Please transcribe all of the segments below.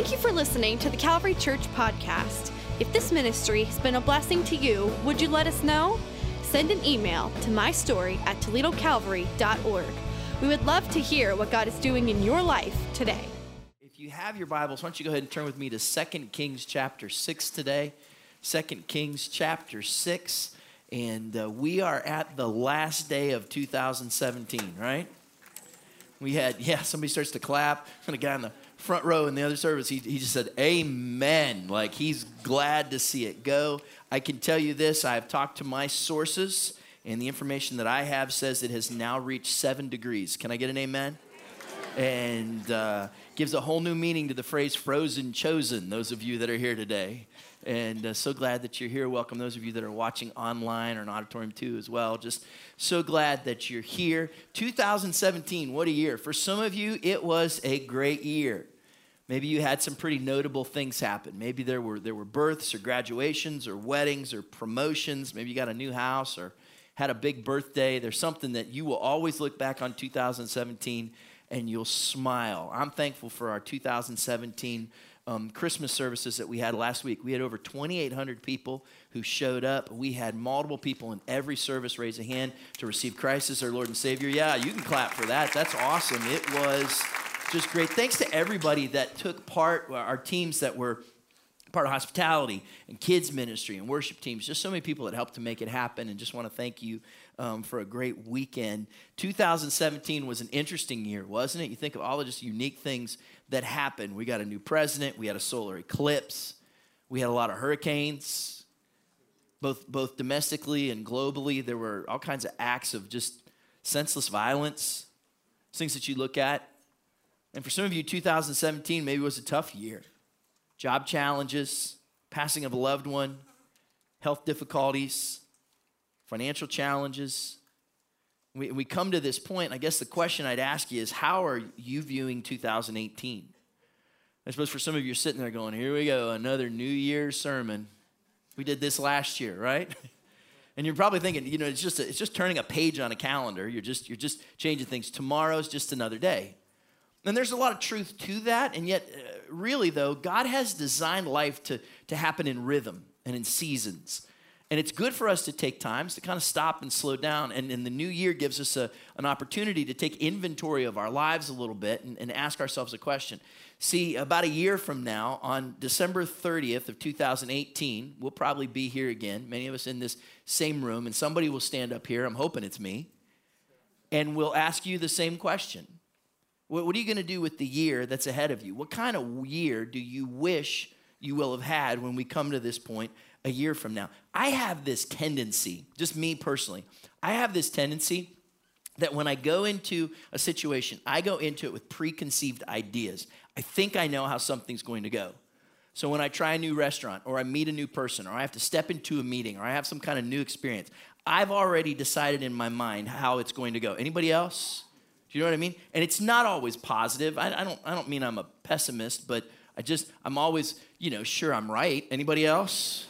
Thank you for listening to the Calvary Church podcast. If this ministry has been a blessing to you, would you let us know? Send an email to mystory at toledocalvary.org. We would love to hear what God is doing in your life today. If you have your Bibles, why don't you go ahead and turn with me to 2 Kings chapter 6 today. 2 Kings chapter 6. And uh, we are at the last day of 2017, right? We had, yeah, somebody starts to clap, and a guy in the front row in the other service, he, he just said, Amen. Like he's glad to see it go. I can tell you this I've talked to my sources, and the information that I have says it has now reached seven degrees. Can I get an amen? And uh, gives a whole new meaning to the phrase frozen chosen, those of you that are here today. And uh, so glad that you're here. Welcome those of you that are watching online or in auditorium too as well. Just so glad that you're here. 2017, what a year. For some of you, it was a great year. Maybe you had some pretty notable things happen. Maybe there were, there were births or graduations or weddings or promotions. Maybe you got a new house or had a big birthday. There's something that you will always look back on 2017 and you'll smile. I'm thankful for our 2017 um, Christmas services that we had last week. We had over 2,800 people who showed up. We had multiple people in every service raise a hand to receive Christ as their Lord and Savior. Yeah, you can clap for that. That's awesome. It was just great. Thanks to everybody that took part, our teams that were part of hospitality and kids ministry and worship teams. Just so many people that helped to make it happen, and just want to thank you um, for a great weekend. 2017 was an interesting year, wasn't it? You think of all the just unique things that happened. We got a new president. We had a solar eclipse. We had a lot of hurricanes, both both domestically and globally. There were all kinds of acts of just senseless violence, things that you look at and for some of you, 2017 maybe was a tough year. Job challenges, passing of a loved one, health difficulties, financial challenges. We, we come to this point, I guess the question I'd ask you is how are you viewing 2018? I suppose for some of you, are sitting there going, here we go, another New Year's sermon. We did this last year, right? And you're probably thinking, you know, it's just a, it's just turning a page on a calendar. You're just you're just changing things. Tomorrow's just another day. And there's a lot of truth to that. And yet, uh, really, though, God has designed life to, to happen in rhythm and in seasons. And it's good for us to take times to kind of stop and slow down. And, and the new year gives us a, an opportunity to take inventory of our lives a little bit and, and ask ourselves a question. See, about a year from now, on December 30th of 2018, we'll probably be here again, many of us in this same room, and somebody will stand up here, I'm hoping it's me, and we'll ask you the same question. What, are you going to do with the year that's ahead of you? What kind of year do you wish you will have had when we come to this point a year from now? I have this tendency, just me personally, I have this tendency that when I go into a situation, I go into it with preconceived ideas. I think I know how something's going to go. So when I try a new restaurant or I meet a new person or I have to step into a meeting or I have some kind of new experience, I've already decided in my mind how it's going to go. Anybody else? Do you know what I mean? And it's not always positive. I, I, don't, I don't mean I'm a pessimist, but I just, I'm always, you know, sure I'm right. Anybody else?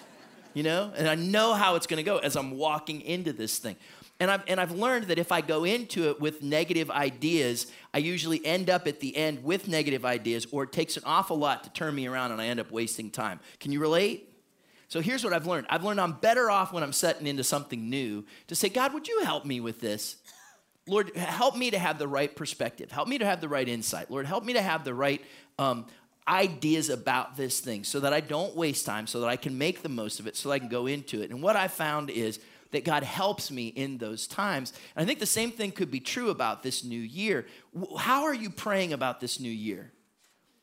You know? And I know how it's going to go as I'm walking into this thing. And I've, and I've learned that if I go into it with negative ideas, I usually end up at the end with negative ideas, or it takes an awful lot to turn me around and I end up wasting time. Can you relate? So here's what I've learned I've learned I'm better off when I'm setting into something new to say, God, would you help me with this? Lord, help me to have the right perspective. Help me to have the right insight. Lord, help me to have the right um, ideas about this thing so that I don't waste time, so that I can make the most of it, so I can go into it. And what I found is that God helps me in those times. And I think the same thing could be true about this new year. How are you praying about this new year?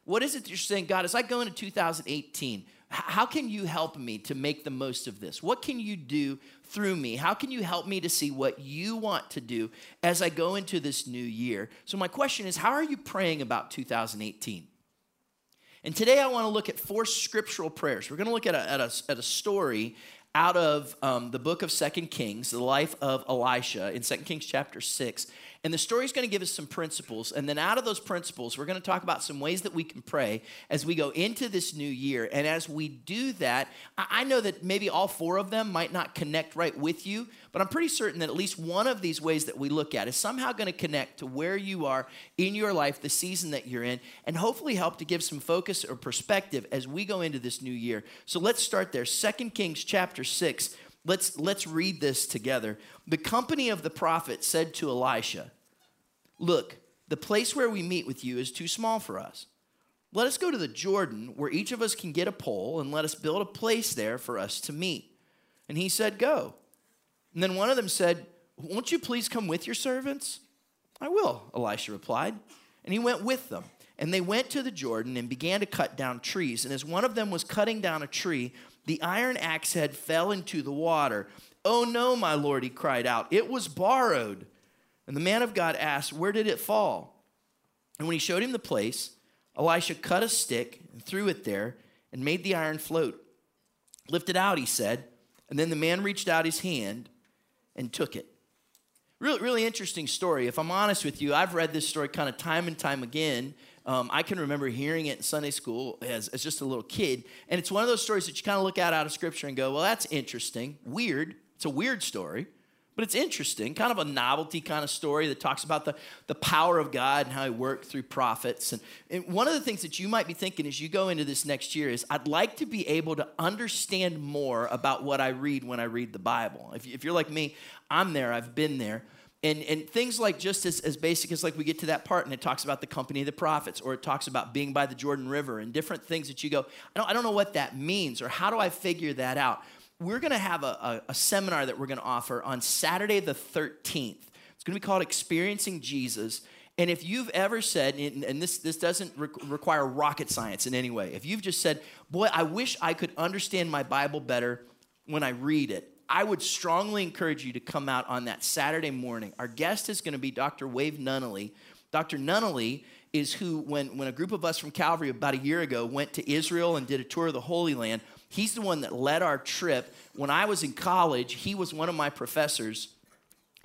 What is it that you're saying, God, as I go into 2018, how can you help me to make the most of this? What can you do through me? How can you help me to see what you want to do as I go into this new year? So, my question is how are you praying about 2018? And today I want to look at four scriptural prayers. We're going to look at a, at a, at a story out of um, the book of Second Kings, the life of Elisha in Second Kings chapter 6. And the story is going to give us some principles. And then out of those principles, we're going to talk about some ways that we can pray as we go into this new year. And as we do that, I know that maybe all four of them might not connect right with you, but I'm pretty certain that at least one of these ways that we look at is somehow going to connect to where you are in your life, the season that you're in, and hopefully help to give some focus or perspective as we go into this new year. So let's start there. Second Kings chapter 6. Let's, let's read this together. The company of the prophet said to Elisha, Look, the place where we meet with you is too small for us. Let us go to the Jordan, where each of us can get a pole, and let us build a place there for us to meet. And he said, Go. And then one of them said, Won't you please come with your servants? I will, Elisha replied. And he went with them. And they went to the Jordan and began to cut down trees. And as one of them was cutting down a tree, the iron axe head fell into the water. Oh no, my lord, he cried out. It was borrowed. And the man of God asked, Where did it fall? And when he showed him the place, Elisha cut a stick and threw it there and made the iron float. Lift it out, he said. And then the man reached out his hand and took it. Really, really interesting story. If I'm honest with you, I've read this story kind of time and time again. Um, I can remember hearing it in Sunday school as, as just a little kid. And it's one of those stories that you kind of look at out of scripture and go, well, that's interesting. Weird. It's a weird story but it's interesting, kind of a novelty kind of story that talks about the, the power of God and how he worked through prophets. And, and one of the things that you might be thinking as you go into this next year is I'd like to be able to understand more about what I read when I read the Bible. If, if you're like me, I'm there, I've been there. And, and things like just as, as basic as like we get to that part and it talks about the company of the prophets or it talks about being by the jordan river and different things that you go I don't, I don't know what that means or how do i figure that out we're going to have a, a, a, seminar that we're going to offer on Saturday the 13th. It's going to be called Experiencing Jesus. And if you've ever said, and this, this doesn't re- require rocket science in any way, if you've just said, Boy, I wish I could understand my Bible better when I read it, I would strongly encourage you to come out on that Saturday morning. Our guest is going to be Dr. Wave Nunnally. Dr. Nunnally is who, when, when a group of us from Calvary about a year ago went to Israel and did a tour of the Holy Land, He's the one that led our trip. When I was in college, he was one of my professors.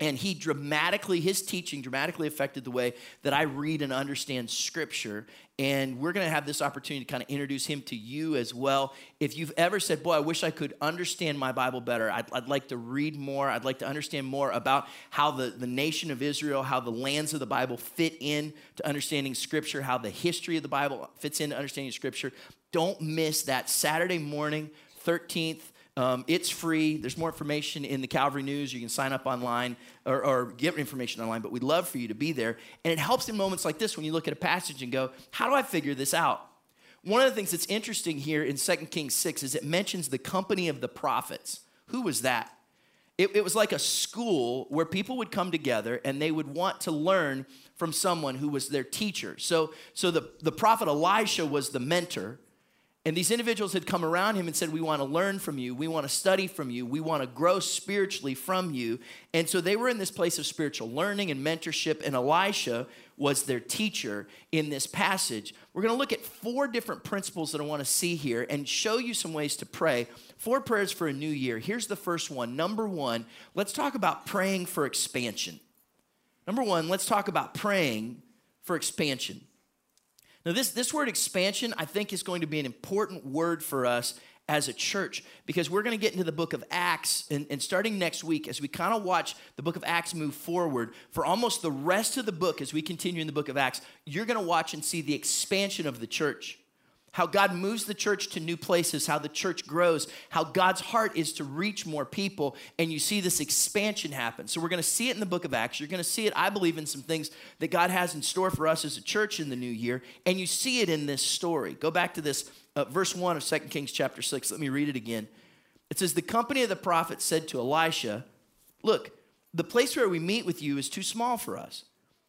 And he dramatically, his teaching dramatically affected the way that I read and understand scripture. And we're going to have this opportunity to kind of introduce him to you as well. If you've ever said, Boy, I wish I could understand my Bible better, I'd, I'd like to read more, I'd like to understand more about how the, the nation of Israel, how the lands of the Bible fit in to understanding scripture, how the history of the Bible fits into understanding scripture, don't miss that Saturday morning, 13th. Um, it's free. There's more information in the Calvary News. You can sign up online or, or, get information online, but we'd love for you to be there. And it helps in moments like this when you look at a passage and go, How do I figure this out? One of the things that's interesting here in 2 Kings 6 is it mentions the company of the prophets. Who was that? It, it was like a school where people would come together and they would want to learn from someone who was their teacher. So, so the, the prophet Elisha was the mentor and these individuals had come around him and said, We want to learn from you. We want to study from you. We want to grow spiritually from you. And so they were in this place of spiritual learning and mentorship, and Elisha was their teacher in this passage. We're going to look at four different principles that I want to see here and show you some ways to pray. Four prayers for a new year. Here's the first one. Number one, let's talk about praying for expansion. Number one, let's talk about praying for expansion. Now, this, this word expansion, I think, is going to be an important word for us as a church because we're going to get into the book of Acts. And, and starting next week, as we kind of watch the book of Acts move forward, for almost the rest of the book, as we continue in the book of Acts, you're going to watch and see the expansion of the church how God moves the church to new places, how the church grows, how God's heart is to reach more people, and you see this expansion happen. So, we're going to see it in the book of Acts. You're going to see it, I believe, in some things that God has in store for us as a church in the new year, and you see it in this story. Go back to this uh, verse 1 of 2 Kings chapter 6. Let me read it again. It says, The company of the prophets said to Elisha, Look, the place where we meet with you is too small for us.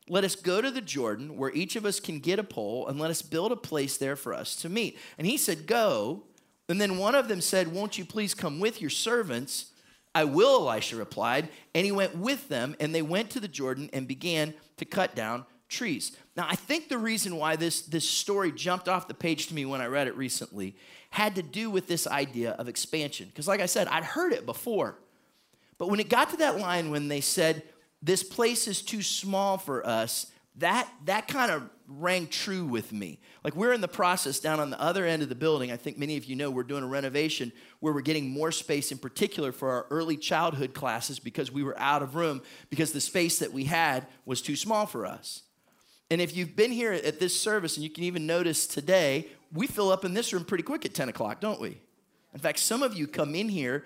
Let us go to the Jordan where each of us can get a pole and let us build a place there for us to meet. And he said, Go. And then one of them said, Won't you please come with your servants? I will, Elisha replied. And he went with them, and they went to the Jordan and began to cut down trees. Now, I think the reason why this, this story jumped off the page to me when I read it recently had to do with this idea of expansion. Because, like I said, I'd heard it before. But when it got to that line when they said, this place is too small for us, that, that kind of rang true with me. Like we're in the process down on the other end of the building. I think many of you know we're doing a renovation where we're getting more space in particular for our early childhood classes because we were out of room because the space that we had was too small for us. And if you've been here at this service, and you can even notice today, we fill up in this room pretty quick at 10 o'clock, don't we? In fact, some of you come in here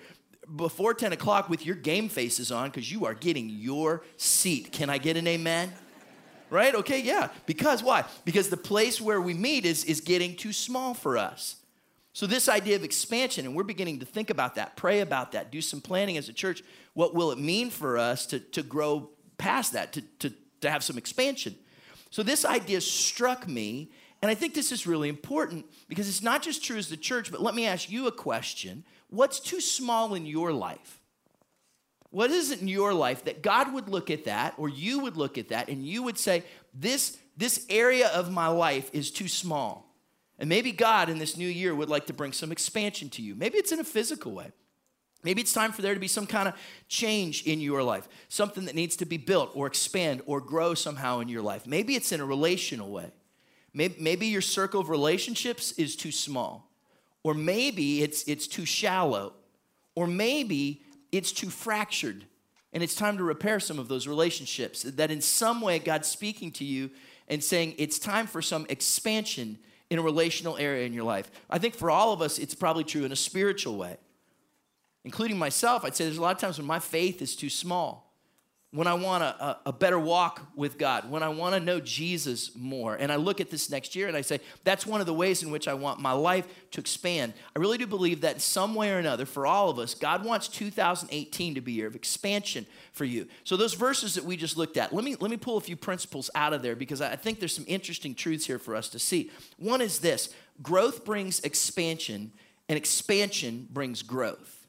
before 10 o'clock with your game faces on because you are getting your seat. Can I get an amen? right? Okay, yeah. Because why? Because the place where we meet is, is getting too small for us. So, this idea of expansion, and we're beginning to think about that, pray about that, do some planning as a church. What will it mean for us to, to grow past that, to, to, to have some expansion? So, this idea struck me, and I think this is really important because it's not just true as the church, but let me ask you a question What's too small in your life? What is it in your life that God would look at that, or you would look at that, and you would say, This, this area of my life is too small? And maybe God in this new year would like to bring some expansion to you. Maybe it's in a physical way. Maybe it's time for there to be some kind of change in your life, something that needs to be built or expand or grow somehow in your life. Maybe it's in a relational way. Maybe, maybe your circle of relationships is too small, or maybe it's, it's too shallow, or maybe it's too fractured. And it's time to repair some of those relationships. That in some way, God's speaking to you and saying it's time for some expansion in a relational area in your life. I think for all of us, it's probably true in a spiritual way. Including myself, I'd say there's a lot of times when my faith is too small when I want a, a, better walk with God, when I want to know Jesus more. And I look at this next year and I say, that's one of the ways in which I want my life to expand. I really do believe that in some way or another, for all of us, God wants 2018 to be a year of expansion for you. So those verses that we just looked at, let me, let me pull a few principles out of there because I think there's some interesting truths here for us to see. One is this growth brings expansion, and expansion brings growth.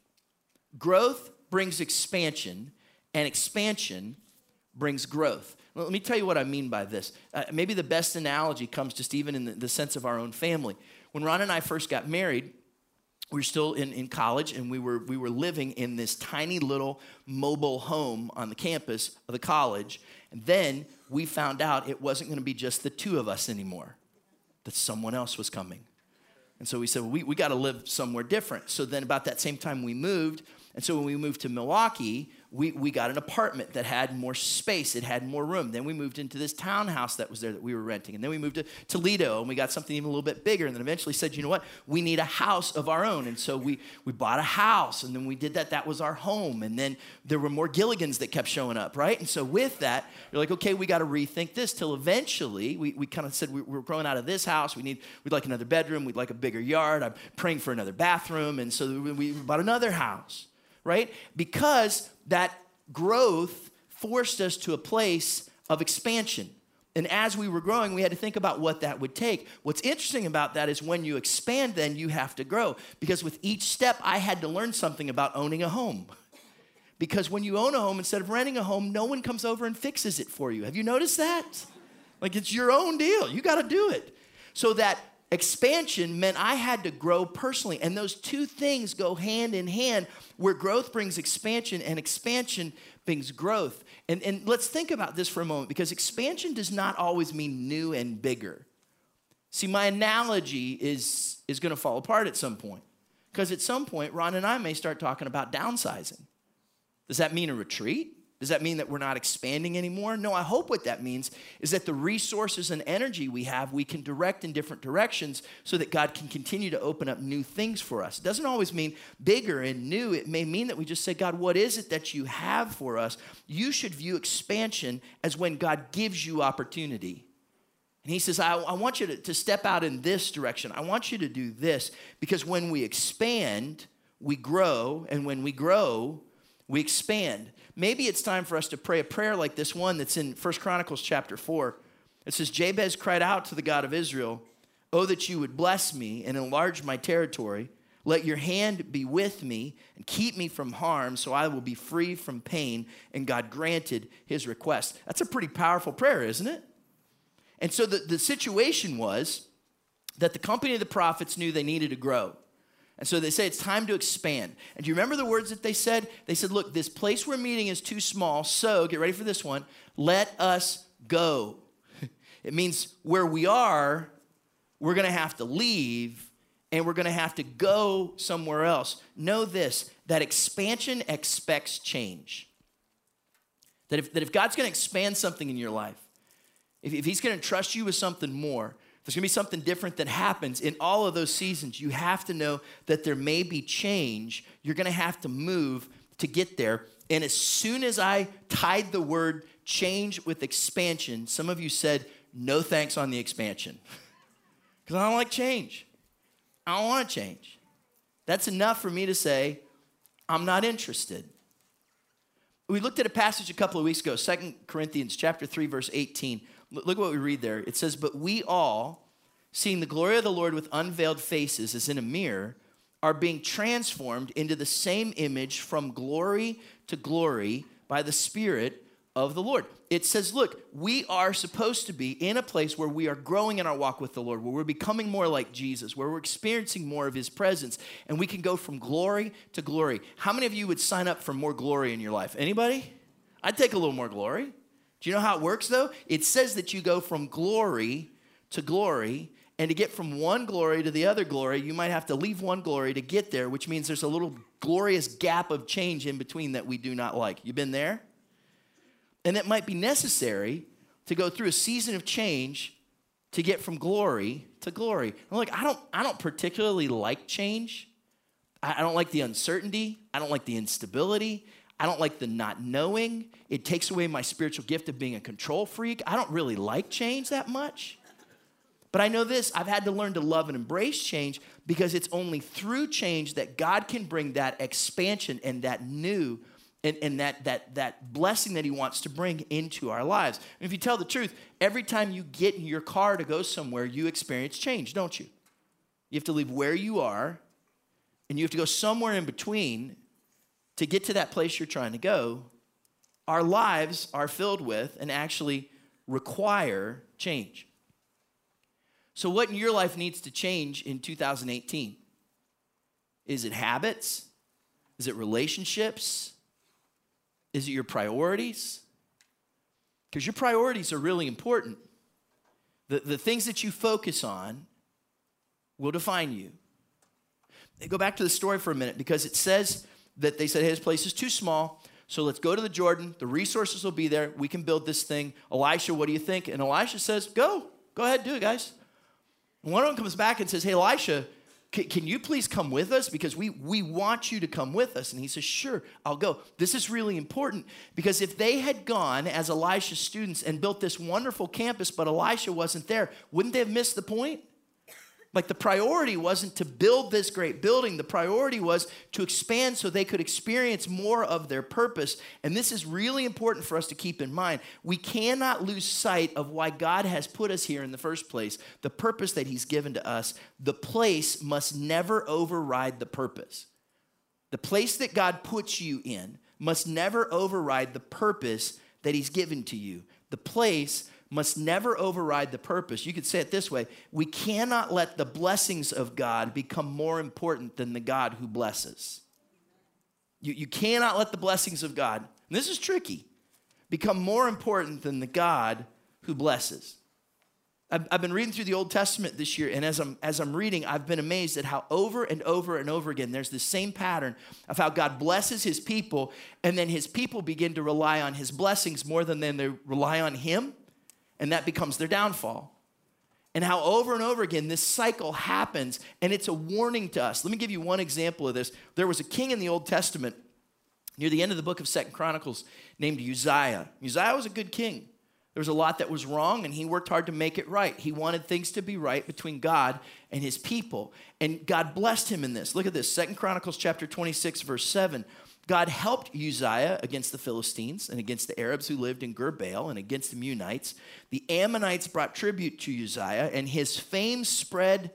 Growth brings expansion and expansion brings growth. Let me tell you what I mean by this. Uh, maybe the best analogy comes just even in the, the, sense of our own family. When Ron and I first got married, we were still in, in college and we were, we were living in this tiny little mobile home on the campus of the college. And then we found out it wasn't going to be just the two of us anymore, that someone else was coming. And so we said, well, we, we got to live somewhere different. So then, about that same time, we moved. And so when we moved to Milwaukee, we, we got an apartment that had more space, it had more room. Then we moved into this townhouse that was there that we were renting. And then we moved to Toledo and we got something even a little bit bigger. And then eventually said, you know what? We need a house of our own. And so we, we bought a house and then we did that. That was our home. And then there were more Gilligans that kept showing up, right? And so with that, you're like, okay, we got to rethink this till eventually we, we kind of said we, we're growing out of this house. We need, we'd like another bedroom. We'd like a bigger yard. I'm praying for another bathroom. And so we bought another house right? Because that growth forced us to a place of expansion. And as we were growing, we had to think about what that would take. What's interesting about that is when you expand, then you have to grow. Because with each step, I had to learn something about owning a home. Because when you own a home, instead of renting a home, no one comes over and fixes it for you. Have you noticed that? Like it's your own deal. You got to do it. So that expansion meant I had to grow personally. And those two things go hand in hand, where growth brings expansion and expansion brings growth. And, and let's think about this for a moment because expansion does not always mean new and bigger. See, my analogy is, is going to fall apart at some point because at some point, Ron and I may start talking about downsizing. Does that mean a retreat? Does that mean that we're not expanding anymore? No, I hope what that means is that the resources and energy we have, we can direct in different directions so that God can continue to open up new things for us. It doesn't always mean bigger and new. It may mean that we just say, God, what is it that you have for us? You should view expansion as when God gives you opportunity. And he says, I, I want you to, to step out in this direction. I want you to do this because when we expand, we grow. And when we grow, we expand maybe it's time for us to pray a prayer like this one that's in First Chronicles chapter 4. It says, Jabez cried out to the God of Israel, Oh, that you would bless me and enlarge my territory. Let your hand be with me and keep me from harm so I will be free from pain. And God granted his request. That's a pretty powerful prayer, isn't it? And so the, the situation was that the company of the prophets knew they needed to grow. And so they say it's time to expand. And do you remember the words that they said? They said, Look, this place we're meeting is too small, so get ready for this one. Let us go. It means where we are, we're going to have to leave and we're going to have to go somewhere else. Know this that expansion expects change. That if, that if God's going to expand something in your life, if, if He's going to trust you with something more, there's going to be something different that happens in all of those seasons. You have to know that there may be change. You're going to have to move to get there. And as soon as I tied the word change with expansion, some of you said, no thanks on the expansion. Because I don't like change. I don't want to change. That's enough for me to say, I'm not interested. We looked at a passage a couple of weeks ago, Second Corinthians chapter 3, verse 18. Look what we read there. It says, But we all, seeing the glory of the Lord with unveiled faces as in a mirror, are being transformed into the same image from glory to glory by the Spirit of the Lord. It says, look, we are supposed to be in a place where we are growing in our walk with the Lord, where we're becoming more like Jesus, where we're experiencing more of his presence, and we can go from glory to glory. How many of you would sign up for more glory in your life? Anybody? I'd take a little more glory. Do you know how it works though? It says that you go from glory to glory, and to get from one glory to the other glory, you might have to leave one glory to get there, which means there's a little glorious gap of change in between that we do not like. You been there? And it might be necessary to go through a season of change to get from glory to glory. I'm like, I don't, I don't particularly like change. I don't like the uncertainty. I don't like the instability. I don't like the not knowing. It takes away my spiritual gift of being a control freak. I don't really like change that much. But I know this I've had to learn to love and embrace change because it's only through change that God can bring that expansion and that new and, and that, that, that blessing that He wants to bring into our lives. And if you tell the truth, every time you get in your car to go somewhere, you experience change, don't you? You have to leave where you are and you have to go somewhere in between to get to that place you're trying to go. Our lives are filled with and actually require change. So, what in your life needs to change in 2018? Is it habits? Is it relationships? Is it your priorities? Because your priorities are really important. The, the things that you focus on will define you. Go back to the story for a minute because it says that they said, hey, this place is too small. So let's go to the Jordan. The resources will be there. We can build this thing. Elisha, what do you think? And Elisha says, Go. Go ahead, do it, guys. And one of them comes back and says, Hey, Elisha, can you please come with us? Because we, we want you to come with us. And he says, Sure, I'll go. This is really important because if they had gone as Elisha's students and built this wonderful campus, but Elisha wasn't there, wouldn't they have missed the point? Like the priority wasn't to build this great building, the priority was to expand so they could experience more of their purpose. And this is really important for us to keep in mind. We cannot lose sight of why God has put us here in the first place, the purpose that He's given to us. The place must never override the purpose. The place that God puts you in must never override the purpose that He's given to you. The place must never override the purpose. You could say it this way we cannot let the blessings of God become more important than the God who blesses. You, you cannot let the blessings of God, and this is tricky, become more important than the God who blesses. I've, I've been reading through the Old Testament this year, and as I'm, as I'm reading, I've been amazed at how over and over and over again there's this same pattern of how God blesses his people, and then his people begin to rely on his blessings more than they rely on him and that becomes their downfall. And how over and over again this cycle happens, and it's a warning to us. Let me give you one example of this. There was a king in the Old Testament near the end of the book of Second Chronicles named Uzziah. Uzziah was a good king. There was a lot that was wrong, and he worked hard to make it right. He wanted things to be right between God and his people. And God blessed him in this. Look at this Second Chronicles chapter 26, verse 7. God helped Uzziah against the Philistines and against the Arabs who lived in Gur Baal and against the Meunites. The Ammonites brought tribute to Uzziah, and his fame spread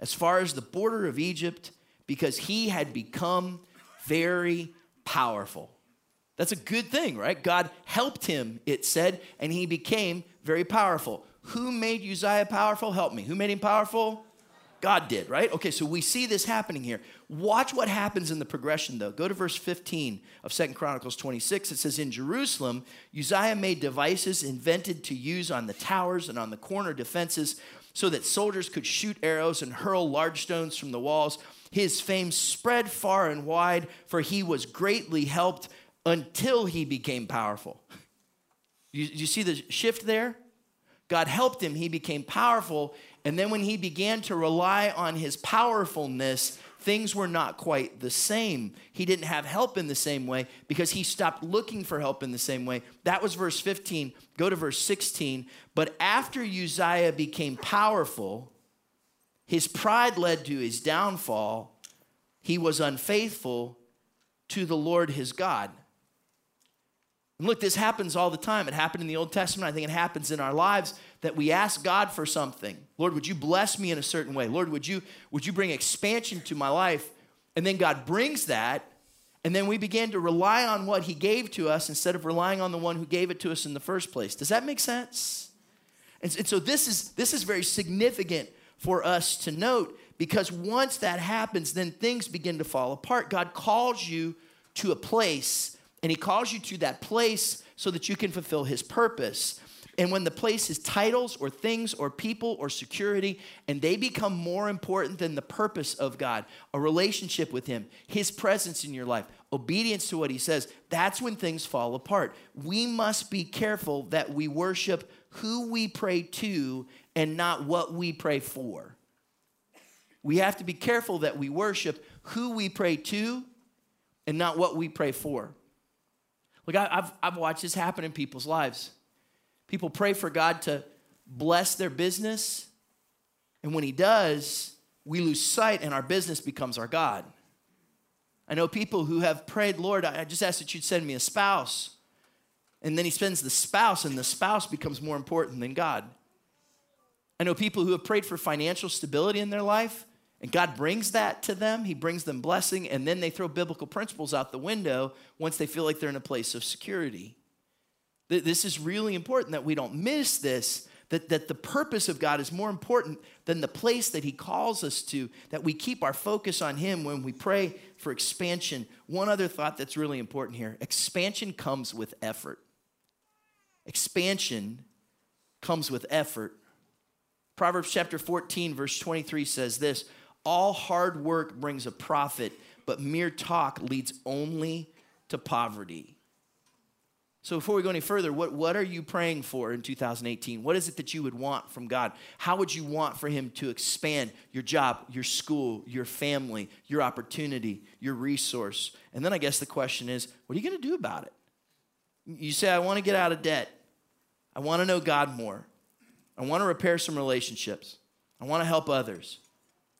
as far as the border of Egypt because he had become very powerful. That's a good thing, right? God helped him, it said, and he became very powerful. Who made Uzziah powerful? Help me. Who made him powerful? God did, right? Okay, so we see this happening here. Watch what happens in the progression, though. Go to verse 15 of Second Chronicles 26. It says, In Jerusalem, Uzziah made devices invented to use on the towers and on the corner defenses so that soldiers could shoot arrows and hurl large stones from the walls. His fame spread far and wide, for he was greatly helped until he became powerful. You, you see the shift there? God helped him, he became powerful, and then when he began to rely on his powerfulness, things were not quite the same. He didn't have help in the same way because he stopped looking for help in the same way. That was verse 15. Go to verse 16. But after Uzziah became powerful, his pride led to his downfall. He was unfaithful to the Lord his God. And look, this happens all the time. It happened in the Old Testament. I think it happens in our lives that we ask God for something. Lord, would you bless me in a certain way? Lord, would you, would you bring expansion to my life? And then God brings that, and then we begin to rely on what He gave to us instead of relying on the one who gave it to us in the first place. Does that make sense? And, and so this is, this is very significant for us to note because once that happens, then things begin to fall apart. God calls you to a place and he calls you to that place so that you can fulfill his purpose. And when the place is titles or things or people or security, and they become more important than the purpose of God, a relationship with Him, His presence in your life, obedience to what He says, that's when things fall apart. We must be careful that we worship who we pray to and not what we pray for. We have to be careful that we worship who we pray to and not what we pray for. Look, I've, I've watched this happen in people's lives. People pray for God to bless their business, and when He does, we lose sight and our business becomes our God. I know people who have prayed, Lord, I just ask that you'd send me a spouse. And then he spends the spouse, and the spouse becomes more important than God. I know people who have prayed for financial stability in their life, and God brings that to them. He brings them blessing, and then they throw biblical principles out the window once they feel like they're in a place of security. This is really important that we don't miss this, that, that the purpose of God is more important than the place that He calls us to, that we keep our focus on Him when we pray for expansion. One other thought that's really important here expansion comes with effort. Expansion comes with effort. Proverbs chapter 14, verse 23 says this all hard work brings a profit, but mere talk leads only to poverty. So, before we go any further, what, what are you praying for in 2018? What is it that you would want from God? How would you want for Him to expand your job, your school, your family, your opportunity, your resource? And then I guess the question is, what are you going to do about it? You say, I want to get out of debt. I want to know God more. I want to repair some relationships. I want to help others.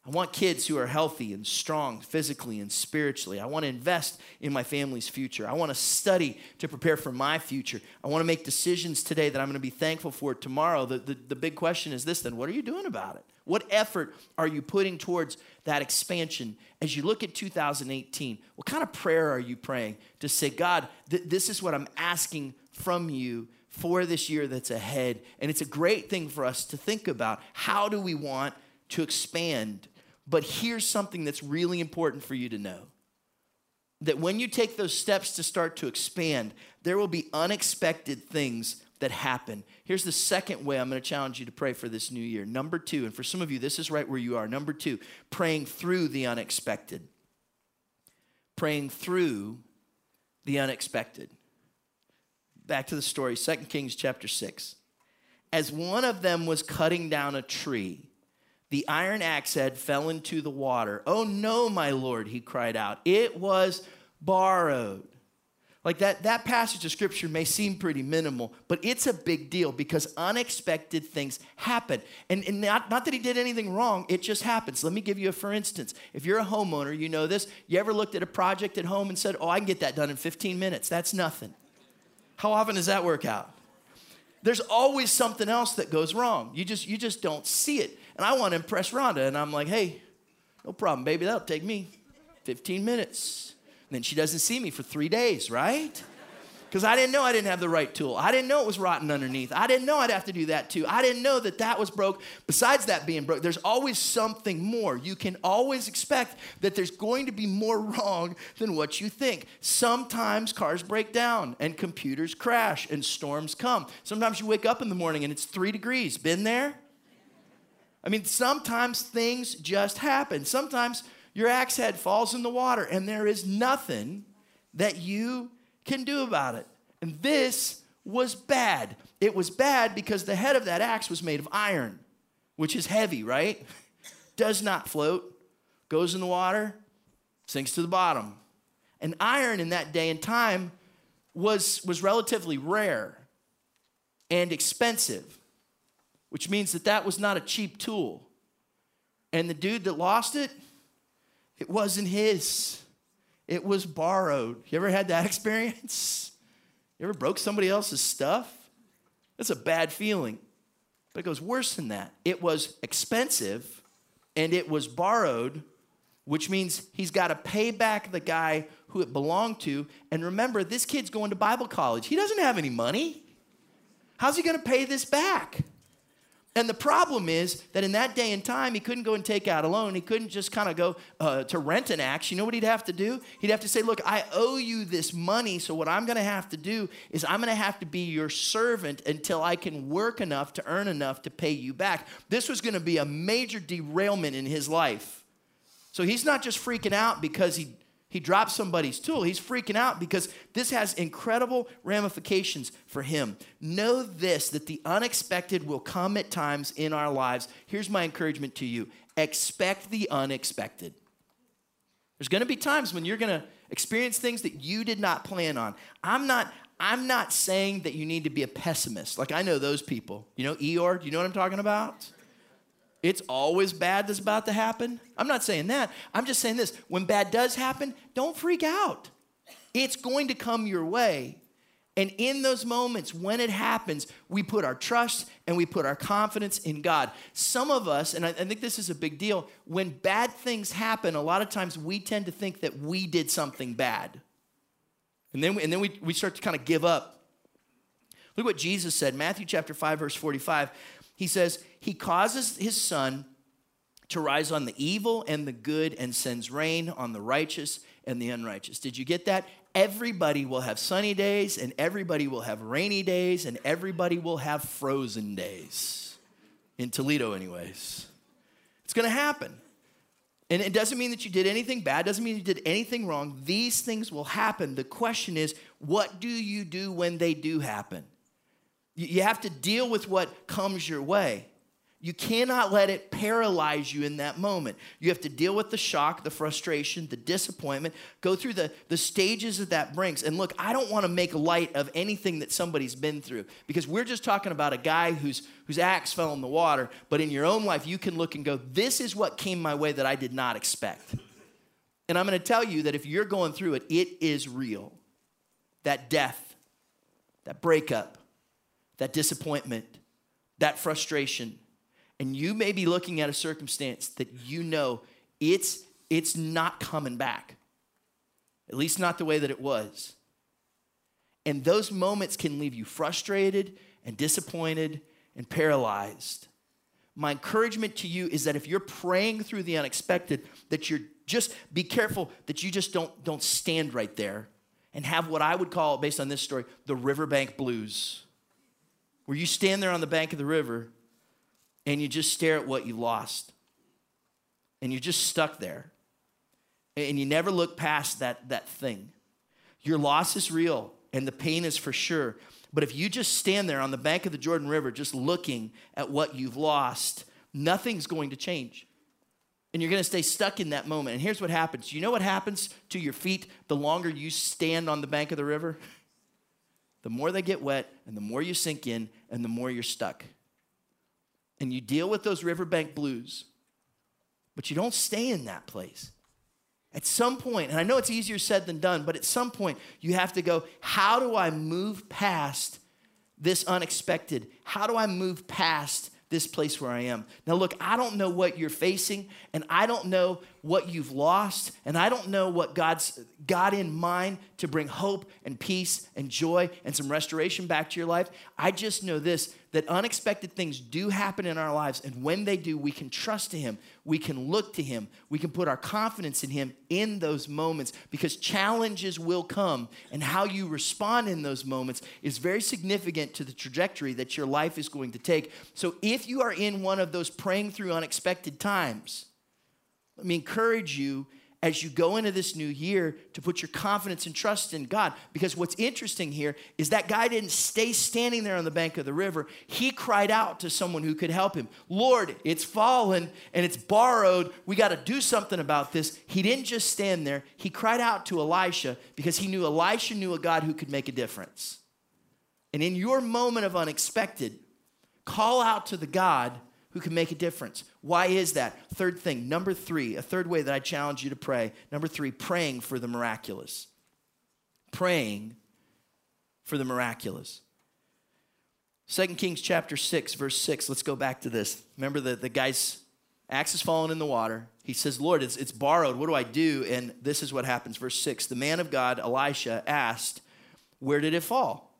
I want kids who are healthy and strong physically and spiritually. I want to invest in my family's future. I want to study to prepare for my future. I want to make decisions today that I'm going to be thankful for tomorrow. The, the, the big question is this then what are you doing about it? What effort are you putting towards that expansion as you look at 2018? What kind of prayer are you praying to say, God, th- this is what I'm asking from you for this year that's ahead? And it's a great thing for us to think about. How do we want to expand? But here's something that's really important for you to know that when you take those steps to start to expand, there will be unexpected things that happen. Here's the second way I'm going to challenge you to pray for this new year. Number two, and for some of you, this is right where you are. Number two, praying through the unexpected. Praying through the unexpected. Back to the story, 2 Kings chapter 6. As one of them was cutting down a tree, the iron axe head fell into the water. Oh no, my lord, he cried out. It was borrowed. Like that, that passage of scripture may seem pretty minimal, but it's a big deal because unexpected things happen. And, and not, not that he did anything wrong, it just happens. Let me give you a for instance. If you're a homeowner, you know this. You ever looked at a project at home and said, Oh, I can get that done in 15 minutes? That's nothing. How often does that work out? There's always something else that goes wrong. You just, you just don't see it and I want to impress Rhonda. And I'm like, hey, no problem, baby. That'll take me 15 minutes. And then she doesn't see me for three days, right? Because I didn't know I didn't have the right tool. I didn't know it was rotten underneath. I didn't know I'd have to do that too. I didn't know that that was broke. Besides that being broke, there's always something more. You can always expect that there's going to be more wrong than what you think. Sometimes cars break down and computers crash and storms come. Sometimes you wake up in the morning and it's three degrees. Been there? I mean, sometimes things just happen. Sometimes your axe head falls in the water and there is nothing that you can do about it. And this was bad. It was bad because the head of that axe was made of iron, which is heavy, right? Does not float, goes in the water, sinks to the bottom. And iron in that day and time was, was relatively rare and expensive, which means that that was not a cheap tool. And the dude that lost it, it wasn't his. It was borrowed. You ever had that experience? You ever broke somebody else's stuff? That's a bad feeling. But it goes worse than that. It was expensive and it was borrowed, which means he's got to pay back the guy who it belonged to. And remember, this kid's going to Bible college. He doesn't have any money. How's he going to pay this back? And the problem is that in that day and time, he couldn't go and take out a loan. He couldn't just kind of go uh, to rent an axe. You know what he'd have to do? He'd have to say, Look, I owe you this money. So, what I'm going to have to do is I'm going to have to be your servant until I can work enough to earn enough to pay you back. This was going to be a major derailment in his life. So, he's not just freaking out because he he drops somebody's tool. He's freaking out because this has incredible ramifications for him. Know this that the unexpected will come at times in our lives. Here's my encouragement to you expect the unexpected. There's going to be times when you're going to experience things that you did not plan on. I'm not I'm not saying that you need to be a pessimist. Like I know those people. You know Eeyore, do you know what I'm talking about? It's always bad that's about to happen. I'm not saying that. I'm just saying this when bad does happen, don't freak out. It's going to come your way. And in those moments, when it happens, we put our trust and we put our confidence in God. Some of us, and I, think this is a big deal, when bad things happen, a lot of times we tend to think that we did something bad. And then, we, and then we, we start to kind of give up. Look what Jesus said, Matthew chapter 5, verse 45. He says, He causes His sun to rise on the evil and the good and sends rain on the righteous and the unrighteous. Did you get that? Everybody will have sunny days and everybody will have rainy days and everybody will have frozen days. In Toledo, anyways. It's gonna happen. And it doesn't mean that you did anything bad, doesn't mean you did anything wrong. These things will happen. The question is, what do you do when they do happen? You have to deal with what comes your way. You cannot let it paralyze you in that moment. You have to deal with the shock, the frustration, the disappointment, go through the, the stages that that brings. And look, I don't want to make light of anything that somebody's been through because we're just talking about a guy whose, whose axe fell in the water. But in your own life, you can look and go, this is what came my way that I did not expect. And I'm going to tell you that if you're going through it, it is real. That death, that breakup, that disappointment, that frustration. And you may be looking at a circumstance that you know it's, it's not coming back, at least not the way that it was. And those moments can leave you frustrated and disappointed and paralyzed. My encouragement to you is that if you're praying through the unexpected, that you're just be careful that you just don't, don't stand right there and have what I would call, based on this story, the riverbank blues where you stand there on the bank of the river and you just stare at what you lost. And you're just stuck there. And you never look past that, that thing. Your loss is real and the pain is for sure. But if you just stand there on the bank of the Jordan River, just looking at what you've lost, nothing's going to change. And you're going to stay stuck in that moment. And here's what happens you know what happens to your feet the longer you stand on the bank of the river? the more they get wet and the more you sink in and the more you're stuck. And you deal with those riverbank blues, but you don't stay in that place. At some point, and I know it's easier said than done, but at some point, you have to go, how do I move past this unexpected? How do I move past this place where I am. Now, look, I don't know what you're facing, and I don't know what you've lost, and I don't know what God's got in mind to bring hope and peace and joy and some restoration back to your life. I just know this that unexpected things do happen in our lives, and when they do, we can trust to Him, we can look to Him, we can put our confidence in Him in those moments because challenges will come, and how you respond in those moments is very significant to the trajectory that your life is going to take. So, if you are in one of those praying through unexpected times, let me encourage you as you go into this new year to put your confidence and trust in God. Because what's interesting here is that guy didn't stay standing there on the bank of the river. He cried out to someone who could help him Lord, it's fallen and it's borrowed. We got to do something about this. He didn't just stand there, he cried out to Elisha because he knew Elisha knew a God who could make a difference. And in your moment of unexpected, call out to the God who can make a difference. Why is that? Third thing, number three, a third way that I challenge you to pray. Number three, praying for the miraculous. Praying for the miraculous. Second Kings chapter 6, verse 6. Let's go back to this. Remember the, the guy's axe is fallen in the water. He says, Lord, it's, it's borrowed. What do I do? And this is what happens. Verse 6 The man of God, Elisha, asked, Where did it fall?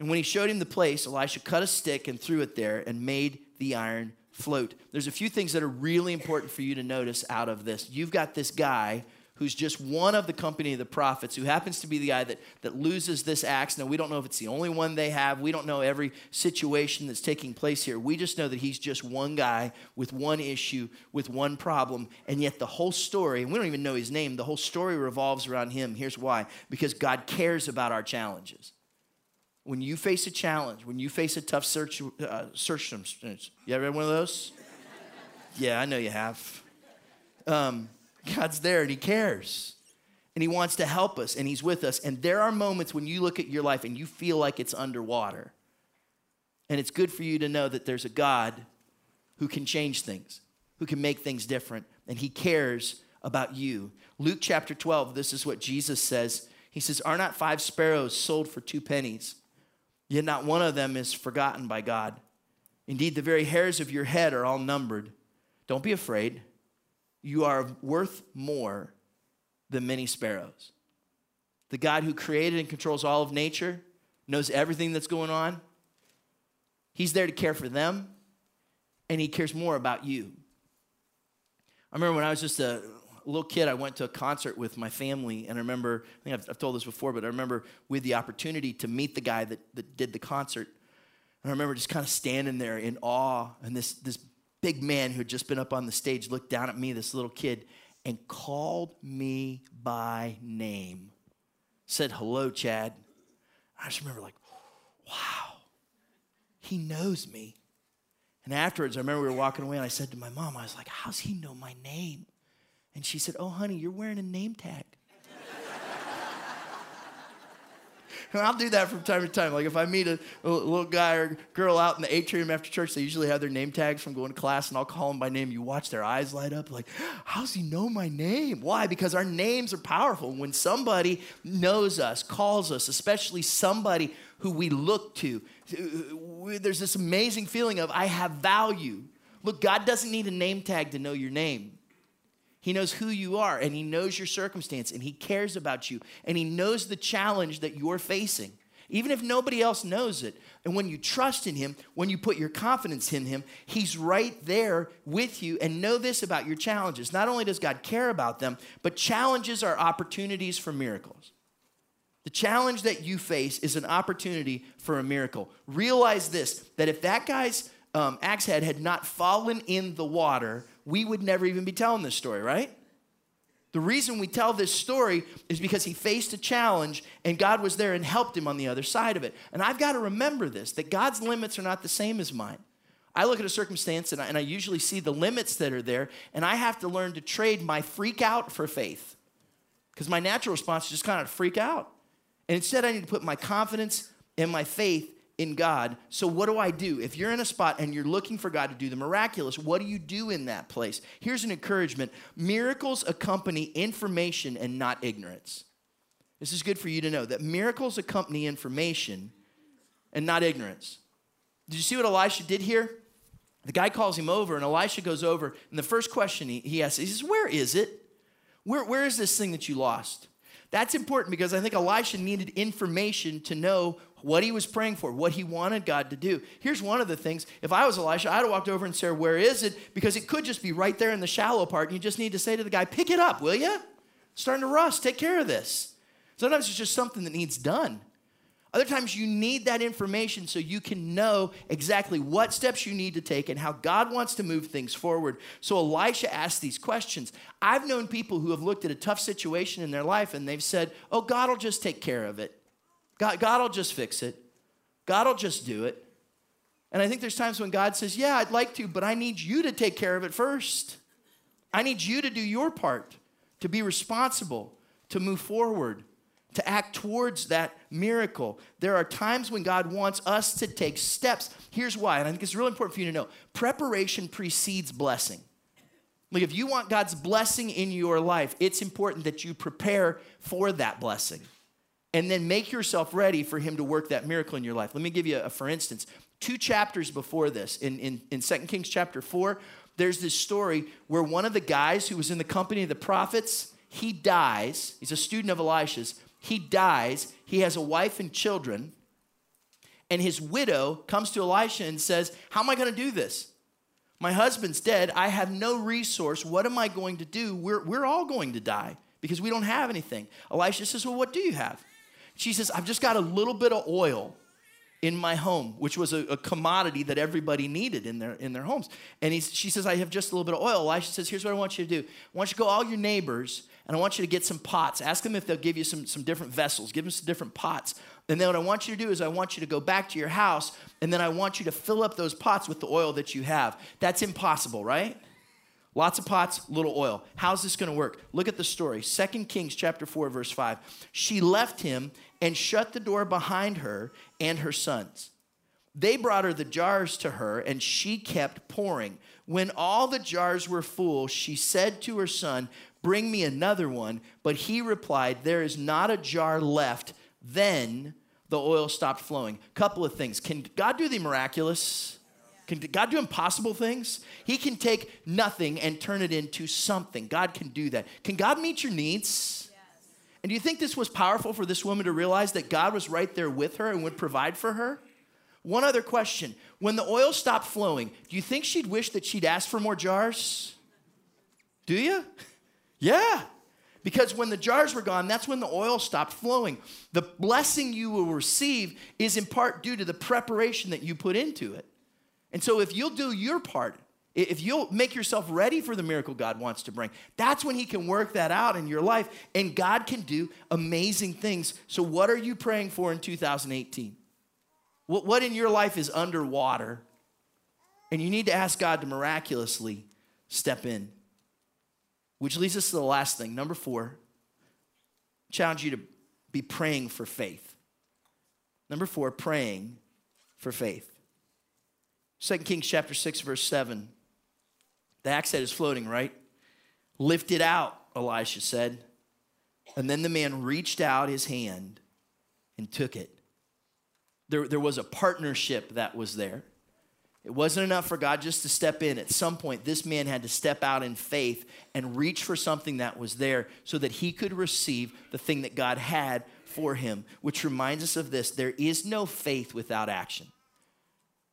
And when he showed him the place, Elisha cut a stick and threw it there and made the iron float. There's a few things that are really important for you to notice out of this. You've got this guy who's just one of the company of the prophets, who happens to be the guy that, that loses this axe. Now, we don't know if it's the only one they have. We don't know every situation that's taking place here. We just know that he's just one guy with one issue, with one problem. And yet, the whole story, and we don't even know his name, the whole story revolves around him. Here's why because God cares about our challenges when you face a challenge, when you face a tough search, uh, circumstance, you ever had one of those? yeah, I know you have. Um, God's there and He cares. And He wants to help us and He's with us. And there are moments when you look at your life and you feel like it's underwater. And it's good for you to know that there's a God who can change things, who can make things different, and He cares about you. Luke chapter 12, this is what Jesus says. He says, Are not five sparrows sold for two pennies? Yet not one of them is forgotten by God. Indeed, the very hairs of your head are all numbered. Don't be afraid. You are worth more than many sparrows. The God who created and controls all of nature knows everything that's going on. He's there to care for them, and He cares more about you. I remember when I was just a little kid, I went to a concert with my family, and I remember, I think I've, I've told this before, but I remember we had the opportunity to meet the guy that, that did the concert. And I remember just kind of standing there in awe, and this, this big man who had just been up on the stage looked down at me, this little kid, and called me by name. Said, Hello, Chad. I just remember, like, wow, he knows me. And afterwards, I remember we were walking away, and I said to my mom, I was like, How's he know my name? And she said, Oh, honey, you're wearing a name tag. and I'll do that from time to time. Like if I meet a, a, little guy or girl out in the atrium after church, they usually have their name tags from going to class, and I'll call them by name. You watch their eyes light up, like, how's he know my name? Why? Because our names are powerful. When somebody knows us, calls us, especially somebody who we look to, there's this amazing feeling of, I have value. Look, God doesn't need a name tag to know your name. He knows who you are and He knows your circumstance and He cares about you and He knows the challenge that you're facing, even if nobody else knows it. And when you trust in Him, when you put your confidence in Him, He's right there with you. And know this about your challenges. Not only does God care about them, but challenges are opportunities for miracles. The challenge that you face is an opportunity for a miracle. Realize this that if that guy's um, axe head had not fallen in the water, we would never even be telling this story, right? The reason we tell this story is because he faced a challenge and God was there and helped him on the other side of it. And I've got to remember this that God's limits are not the same as mine. I look at a circumstance and I, and I usually see the limits that are there, and I have to learn to trade my freak out for faith. Because my natural response is just kind of freak out. And instead, I need to put my confidence and my faith in God. So, what do I do? If you're in a spot and you're looking for God to do the miraculous, what do you do in that place? Here's an encouragement miracles accompany information and not ignorance. This is good for you to know that miracles accompany information and not ignorance. Did you see what Elisha did here? The guy calls him over, and Elisha goes over, and the first question he, he asks, he says, Where is it? Where, where is this thing that you lost? That's important because I think Elisha needed information to know what he was praying for, what he wanted God to do. Here's one of the things. If I was Elisha, I'd have walked over and said, Where is it? Because it could just be right there in the shallow part, and you just need to say to the guy, Pick it up, will you? starting to rust. Take care of this. Sometimes it's just something that needs done. Other times you need that information so you can know exactly what steps you need to take and how God wants to move things forward. So Elisha asked these questions. I've known people who have looked at a tough situation in their life and they've said, Oh, God will just take care of it. God, God will just fix it. God will just do it. And I think there's times when God says, Yeah, I'd like to, but I need you to take care of it first. I need you to do your part, to be responsible, to move forward to act towards that miracle. There are times when God wants us to take steps. Here's why, and I think it's really important for you to know preparation precedes blessing. Like, if you want God's blessing in your life, it's important that you prepare for that blessing and then make yourself ready for Him to work that miracle in your life. Let me give you a, for instance. Two chapters before this, in, in, in 2 Kings chapter 4, there's this story where one of the guys who was in the company of the prophets, he dies. He's a student of Elisha's he dies. He has a wife and children. And his widow comes to Elisha and says, How am I going to do this? My husband's dead. I have no resource. What am I going to do? We're, we're all going to die because we don't have anything. Elisha says, Well, what do you have? She says, I've just got a little bit of oil in my home, which was a, a, commodity that everybody needed in their, in their homes. And she says, I have just a little bit of oil. Elisha says, Here's what I want you to do. I want you to go all your neighbors and I want you to get some pots. Ask them if they'll give you some, some different vessels. Give them some different pots. And then what I want you to do is I want you to go back to your house, and then I want you to fill up those pots with the oil that you have. That's impossible, right? Lots of pots, little oil. How's this going to work? Look at the story. 2 Kings chapter 4 verse 5. She left him and shut the door behind her and her sons. They brought her the jars to her and she kept pouring. When all the jars were full, she said to her son, Bring me another one. But he replied, There is not a jar left. Then the oil stopped flowing. Couple of things. Can God do the miraculous? Can God do impossible things? He can take nothing and turn it into something. God can do that. Can God meet your needs? And do you think this was powerful for this woman to realize that God was right there with her and would provide for her? One other question. When the oil stopped flowing, do you think she'd wish that she'd asked for more jars? Do you? Yeah. Because when the jars were gone, that's when the oil stopped flowing. The blessing you will receive is in part due to the preparation that you put into it. And so if you'll do your part, if you'll make yourself ready for the miracle God wants to bring, that's when He can work that out in your life. And God can do amazing things. So, what are you praying for in 2018? What what in your life is underwater? And you need to ask God to miraculously step in. Which leads us to the last thing. Number four, challenge you to be praying for faith. Number four, praying for faith. 2 Kings chapter 6, verse 7. The axe head is floating, right? Lift it out, Elisha said. And then the man reached out his hand and took it. There, there was a partnership that was there. It wasn't enough for God just to step in. At some point, this man had to step out in faith and reach for something that was there so that he could receive the thing that God had for him, which reminds us of this there is no faith without action.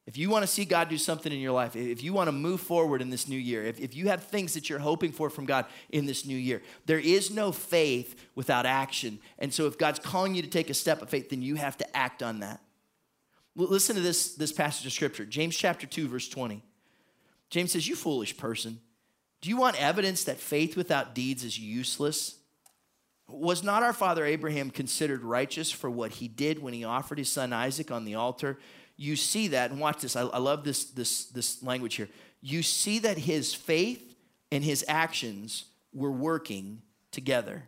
If you want to see God do something in your life, if you want to move forward in this new year, if, if you have things that you're hoping for from God in this new year, there is no faith without action. And so if God's calling you to take a step of faith, then you have to act on that. Listen to this, this passage of scripture, James chapter 2, verse 20. James says, You foolish person, do you want evidence that faith without deeds is useless? Was not our father Abraham considered righteous for what he did when he offered his son Isaac on the altar? You see that, and watch this. I, I love this, this, this language here. You see that his faith and his actions were working together.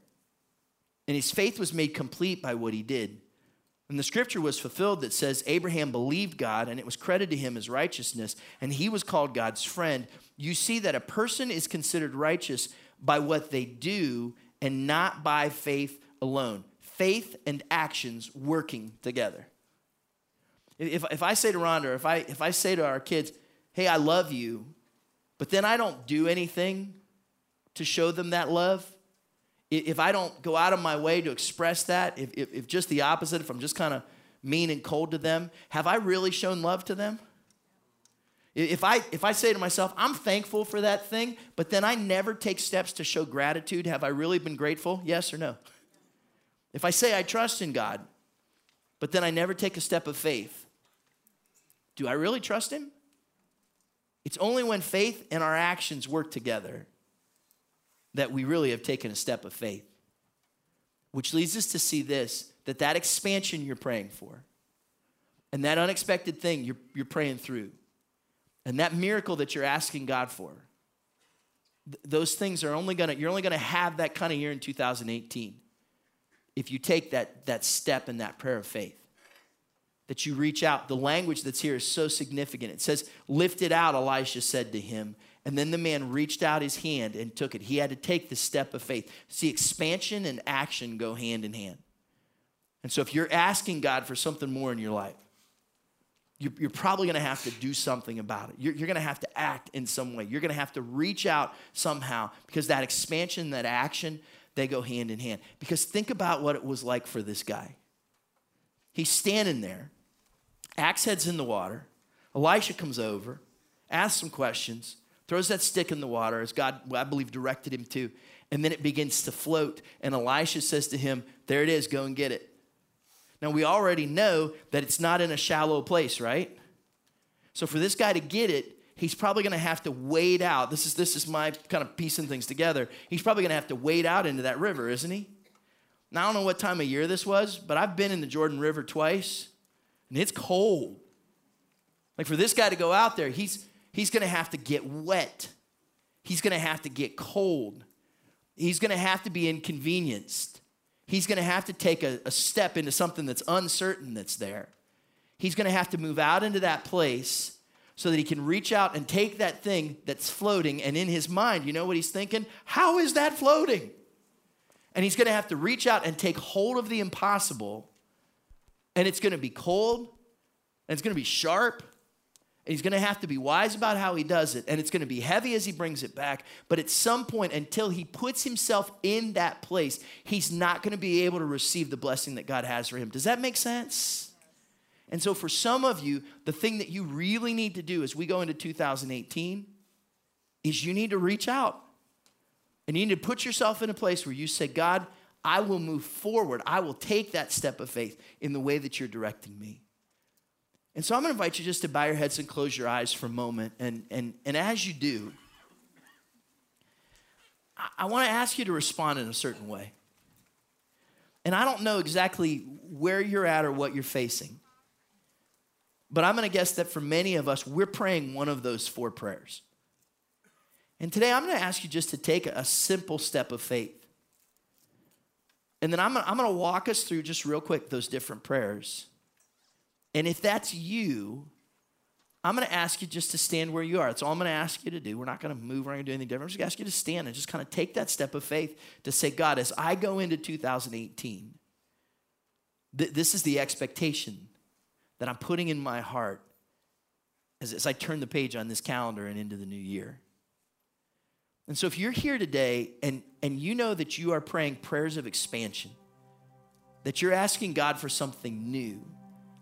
And his faith was made complete by what he did. And the scripture was fulfilled that says Abraham believed God and it was credited to him as righteousness, and he was called God's friend. You see that a person is considered righteous by what they do and not by faith alone. Faith and actions working together. If, if I say to Rhonda, if I, if I say to our kids, hey, I love you, but then I don't do anything to show them that love, if I don't go out of my way to express that, if, if, if just the opposite, if I'm just kind of mean and cold to them, have I really shown love to them? If I, if I say to myself, I'm thankful for that thing, but then I never take steps to show gratitude, have I really been grateful? Yes or no? If I say I trust in God, but then I never take a step of faith, do I really trust Him? It's only when faith and our actions work together that we really have taken a step of faith. Which leads us to see this that that expansion you're praying for, and that unexpected thing you're, you're praying through, and that miracle that you're asking God for, th- those things are only gonna, you're only gonna have that kind of year in 2018 if you take that, that step in that prayer of faith that you reach out. The language that's here is so significant. It says, Lift it out, Elisha said to him. And then the man reached out his hand and took it. He had to take the step of faith. See, expansion and action go hand in hand. And so if you're asking God for something more in your life, you're, probably going to have to do something about it. You're, going to have to act in some way. You're going to have to reach out somehow because that expansion, that action, they go hand in hand. Because think about what it was like for this guy. He's standing there, axe head's in the water. Elisha comes over, asks some questions throws that stick in the water as God, I believe, directed him to, and then it begins to float. And Elisha says to him, There it is, go and get it. Now, we already know that it's not in a shallow place, right? So, for this guy to get it, he's probably going to have to wade out. This is, this is my kind of piecing things together. He's probably going to have to wade out into that river, isn't he? Now, I don't know what time of year this was, but I've been in the Jordan River twice, and it's cold. Like for this guy to go out there, he's he's going to have to get wet. He's going to have to get cold. He's going to have to be inconvenienced. He's going to have to take a, a step into something that's uncertain that's there. He's going to have to move out into that place so that he can reach out and take that thing that's floating. And in his mind, you know what he's thinking? How is that floating? And he's going to have to reach out and take hold of the impossible. And it's going to be cold, and it's going to be sharp, and he's going to have to be wise about how he does it. And it's going to be heavy as he brings it back. But at some point, until he puts himself in that place, he's not going to be able to receive the blessing that God has for him. Does that make sense? And so, for some of you, the thing that you really need to do as we go into 2018 is you need to reach out. And you need to put yourself in a place where you say, God, I will move forward. I will take that step of faith in the way that you're directing me. And so I'm going to invite you just to bow your heads and close your eyes for a moment. And, and, and as you do, I, I want to ask you to respond in a certain way. And I don't know exactly where you're at or what you're facing. But I'm going to guess that for many of us, we're praying one of those four prayers. And today I'm going to ask you just to take a simple step of faith. And then I'm to, I'm to walk us through just real quick those different prayers. And if that's you, I'm going to ask you just to stand where you are. That's all I'm going to ask you to do. We're not going to move. We're not to do anything different. I'm just to ask you to stand and just kind of take that step of faith to say, God, as I go into 2018, th- this is the expectation that I'm putting in my heart as, as I turn the page on this calendar and into the new year. And so if you're here today and, and you know that you are praying prayers of expansion, that you're asking God for something new,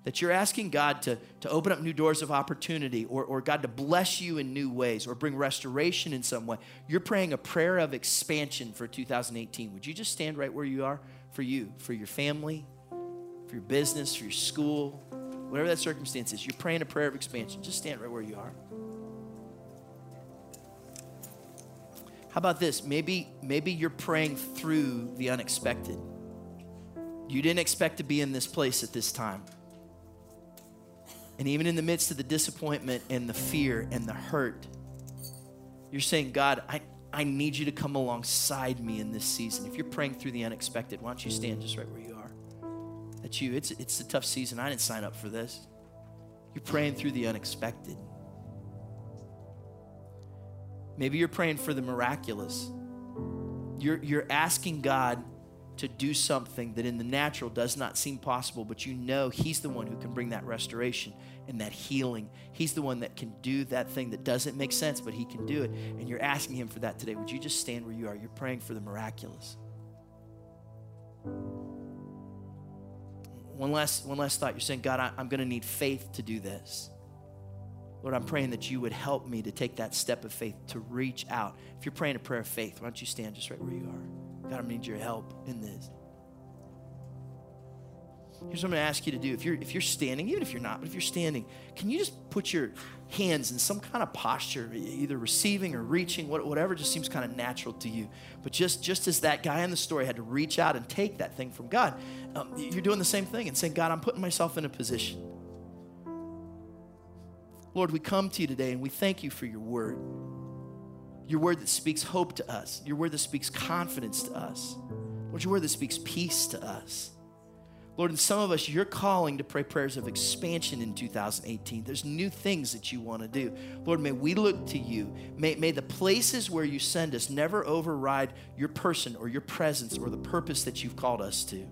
that you're asking God to, to open up new doors of opportunity or, or God to bless you in new ways or bring restoration in some way. You're praying a prayer of expansion for 2018. Would you just stand right where you are for you, for your family, for your business, for your school, whatever that circumstance is? You're praying a prayer of expansion. Just stand right where you are. How about this? Maybe, maybe you're praying through the unexpected. You didn't expect to be in this place at this time. And even in the midst of the disappointment and the fear and the hurt, you're saying, God, I, I need you to come alongside me in this season. If you're praying through the unexpected, why don't you stand just right where you are? That's you. It's, it's a tough season. I didn't sign up for this. You're praying through the unexpected. Maybe you're praying for the miraculous. You're, you're asking God to do something that in the natural does not seem possible, but you know He's the one who can bring that restoration and that healing. He's the one that can do that thing that doesn't make sense, but He can do it. And you're asking Him for that today. Would you just stand where you are? You're praying for the miraculous. One last, one last thought. You're saying, God, I, I'm going to need faith to do this. Lord, I'm praying that you would help me to take that step of faith to reach out. If you're praying a prayer of faith, why don't you stand just right where you are? God, I need your help in this. Here's what I'm going to ask you to do. If you're if you're standing, even if you're not, but if you're standing, can you just put your hands in some kind of posture, either receiving or reaching, whatever just seems kind of natural to you. But just just as that guy in the story had to reach out and take that thing from God, um, you're doing the same thing and saying, God, I'm putting myself in a position. Lord, we come to you today and we thank you for your word. Your word that speaks hope to us, your word that speaks confidence to us, Lord, your word that speaks peace to us. Lord, in some of us, you're calling to pray prayers of expansion in 2018. There's new things that you want to do. Lord, may we look to you. May, may the places where you send us never override your person or your presence or the purpose that you've called us to.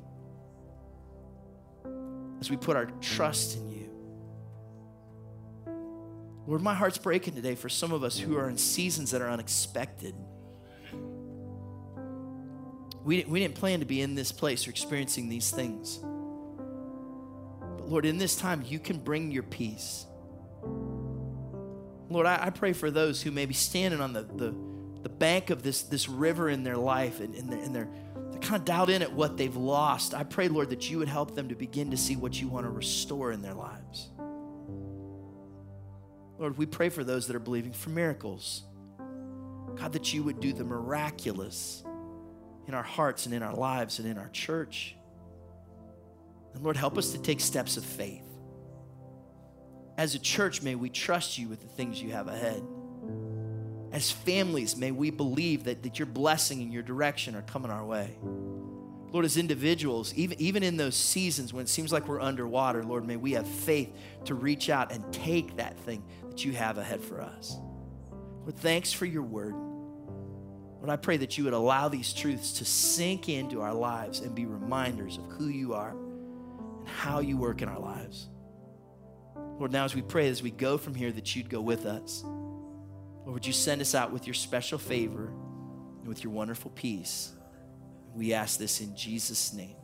As we put our trust in you. Lord, my heart's breaking today for some of us who are in seasons that are unexpected. We, we didn't plan to be in this place or experiencing these things. But Lord, in this time, you can bring your peace. Lord, I, I pray for those who may be standing on the, the, the bank of this, this river in their life and, and, they're, and they're, they're kind of dialed in at what they've lost. I pray, Lord, that you would help them to begin to see what you want to restore in their lives. Lord, we pray for those that are believing for miracles. God, that you would do the miraculous in our hearts and in our lives and in our church. And Lord, help us to take steps of faith. As a church, may we trust you with the things you have ahead. As families, may we believe that, that your blessing and your direction are coming our way. Lord, as individuals, even, even in those seasons when it seems like we're underwater, Lord, may we have faith to reach out and take that thing you have ahead for us. Lord, thanks for your word. Lord, I pray that you would allow these truths to sink into our lives and be reminders of who you are and how you work in our lives. Lord, now as we pray, as we go from here, that you'd go with us. Lord, would you send us out with your special favor and with your wonderful peace? We ask this in Jesus' name.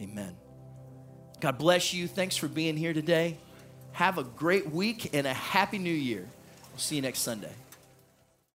Amen. God bless you. Thanks for being here today. Have a great week and a happy new year. We'll see you next Sunday.